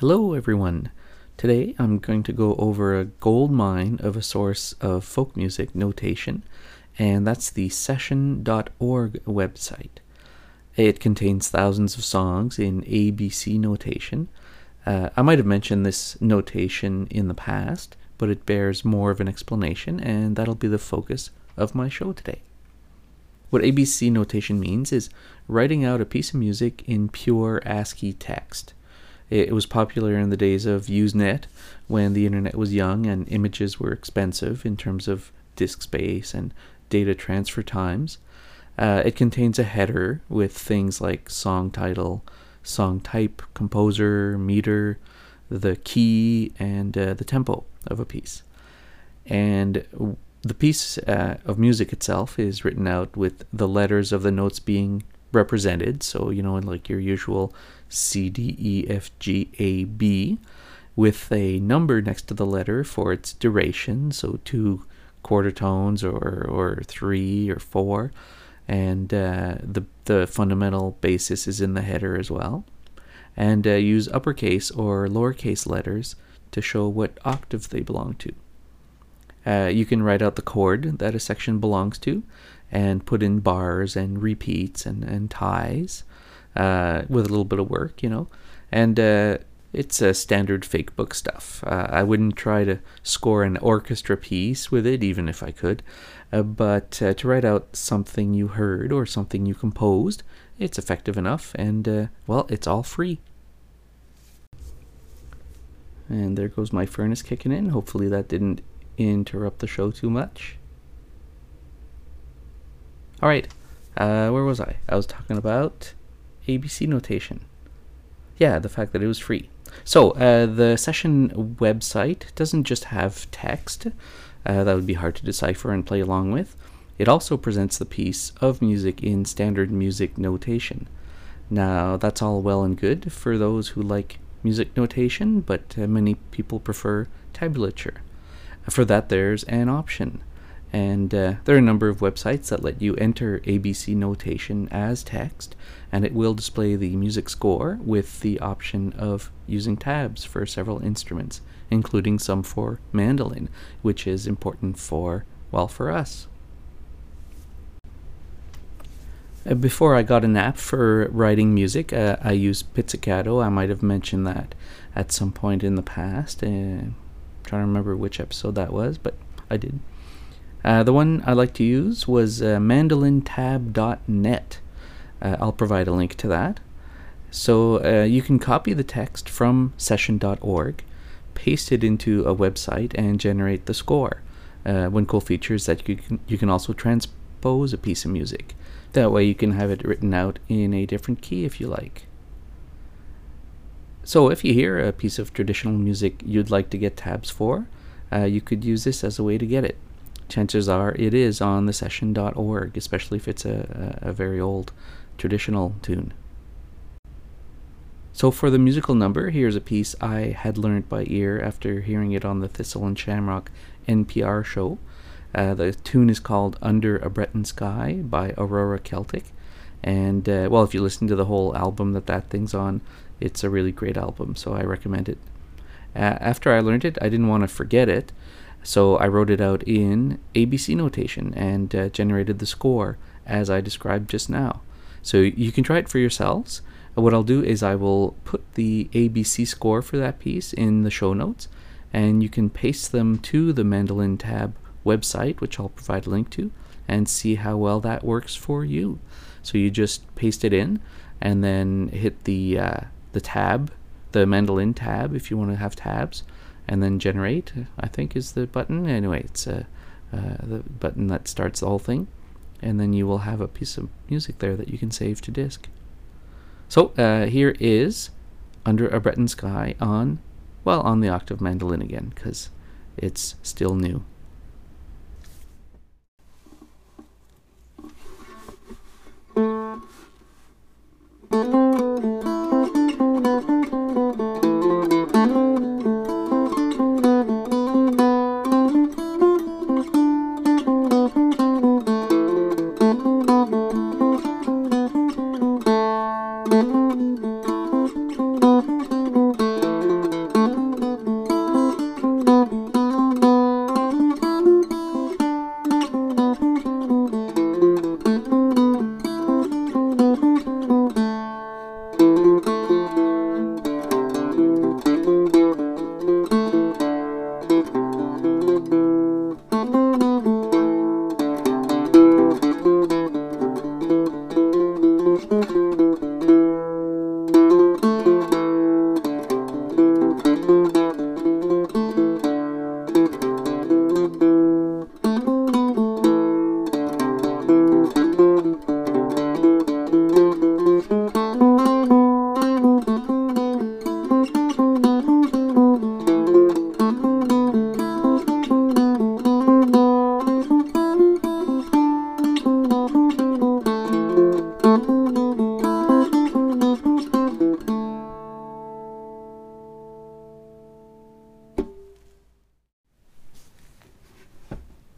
Hello, everyone. Today I'm going to go over a gold mine of a source of folk music notation, and that's the session.org website. It contains thousands of songs in ABC notation. Uh, I might have mentioned this notation in the past, but it bears more of an explanation, and that'll be the focus of my show today. What ABC notation means is writing out a piece of music in pure ASCII text. It was popular in the days of Usenet when the internet was young and images were expensive in terms of disk space and data transfer times. Uh, it contains a header with things like song title, song type, composer, meter, the key, and uh, the tempo of a piece. And the piece uh, of music itself is written out with the letters of the notes being represented. So, you know, in like your usual C, D, E, F, G, A, B, with a number next to the letter for its duration. So, two quarter tones or, or three or four. And uh, the, the fundamental basis is in the header as well. And uh, use uppercase or lowercase letters to show what octave they belong to. Uh, you can write out the chord that a section belongs to and put in bars and repeats and, and ties uh, with a little bit of work, you know. And uh, it's a standard fake book stuff. Uh, I wouldn't try to score an orchestra piece with it, even if I could. Uh, but uh, to write out something you heard or something you composed, it's effective enough, and well, it's all free. And there goes my furnace kicking in. Hopefully, that didn't interrupt the show too much. All right, uh, where was I? I was talking about ABC notation. Yeah, the fact that it was free. So uh, the session website doesn't just have text. Uh, that would be hard to decipher and play along with. It also presents the piece of music in standard music notation. Now, that's all well and good for those who like music notation, but uh, many people prefer tablature. For that, there's an option. And uh, there are a number of websites that let you enter ABC notation as text, and it will display the music score with the option of using tabs for several instruments, including some for mandolin, which is important for, well, for us. Uh, before I got an app for writing music, uh, I used Pizzicato. I might have mentioned that at some point in the past. Uh, trying to remember which episode that was, but I did. Uh, the one I like to use was uh, mandolintab.net. Uh, I'll provide a link to that. So uh, you can copy the text from session.org, paste it into a website, and generate the score. Uh, one cool feature is that you can, you can also transpose a piece of music. That way you can have it written out in a different key if you like. So if you hear a piece of traditional music you'd like to get tabs for, uh, you could use this as a way to get it. Chances are it is on the session.org, especially if it's a, a, a very old traditional tune. So for the musical number, here's a piece I had learned by ear after hearing it on the Thistle and Shamrock NPR show. Uh, the tune is called Under a Breton Sky by Aurora Celtic. And, uh, well, if you listen to the whole album that that thing's on, it's a really great album, so I recommend it. Uh, after I learned it, I didn't want to forget it, so I wrote it out in ABC notation and uh, generated the score as I described just now. So you can try it for yourselves. Uh, what I'll do is I will put the ABC score for that piece in the show notes, and you can paste them to the Mandolin Tab website, which I'll provide a link to, and see how well that works for you. So you just paste it in, and then hit the uh, the tab, the mandolin tab, if you want to have tabs, and then generate, I think is the button. Anyway, it's uh, uh, the button that starts the whole thing, and then you will have a piece of music there that you can save to disk. So uh, here is Under a Breton Sky on, well, on the octave mandolin again, because it's still new.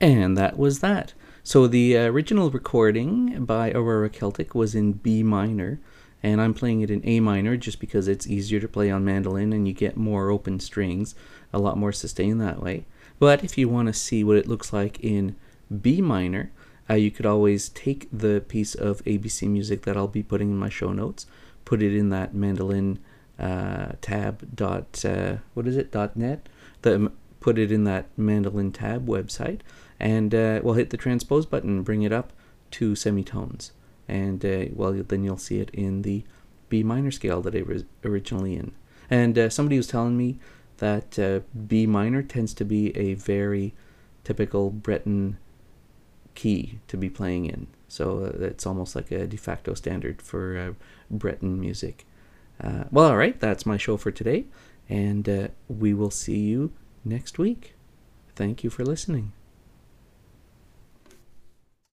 And that was that. So the original recording by Aurora Celtic was in B minor, and I'm playing it in A minor just because it's easier to play on mandolin and you get more open strings, a lot more sustain that way. But if you want to see what it looks like in B minor, uh, you could always take the piece of ABC music that I'll be putting in my show notes, put it in that mandolin uh, tab dot uh, what is it dot net, the put it in that mandolin tab website, and uh, we'll hit the transpose button, bring it up to semitones, and uh, well then you'll see it in the B minor scale that it was originally in. And uh, somebody was telling me that uh, B minor tends to be a very typical Breton key to be playing in. So uh, it's almost like a de facto standard for uh, Breton music. Well, all right, that's my show for today, and we will see you next week. Thank you for listening.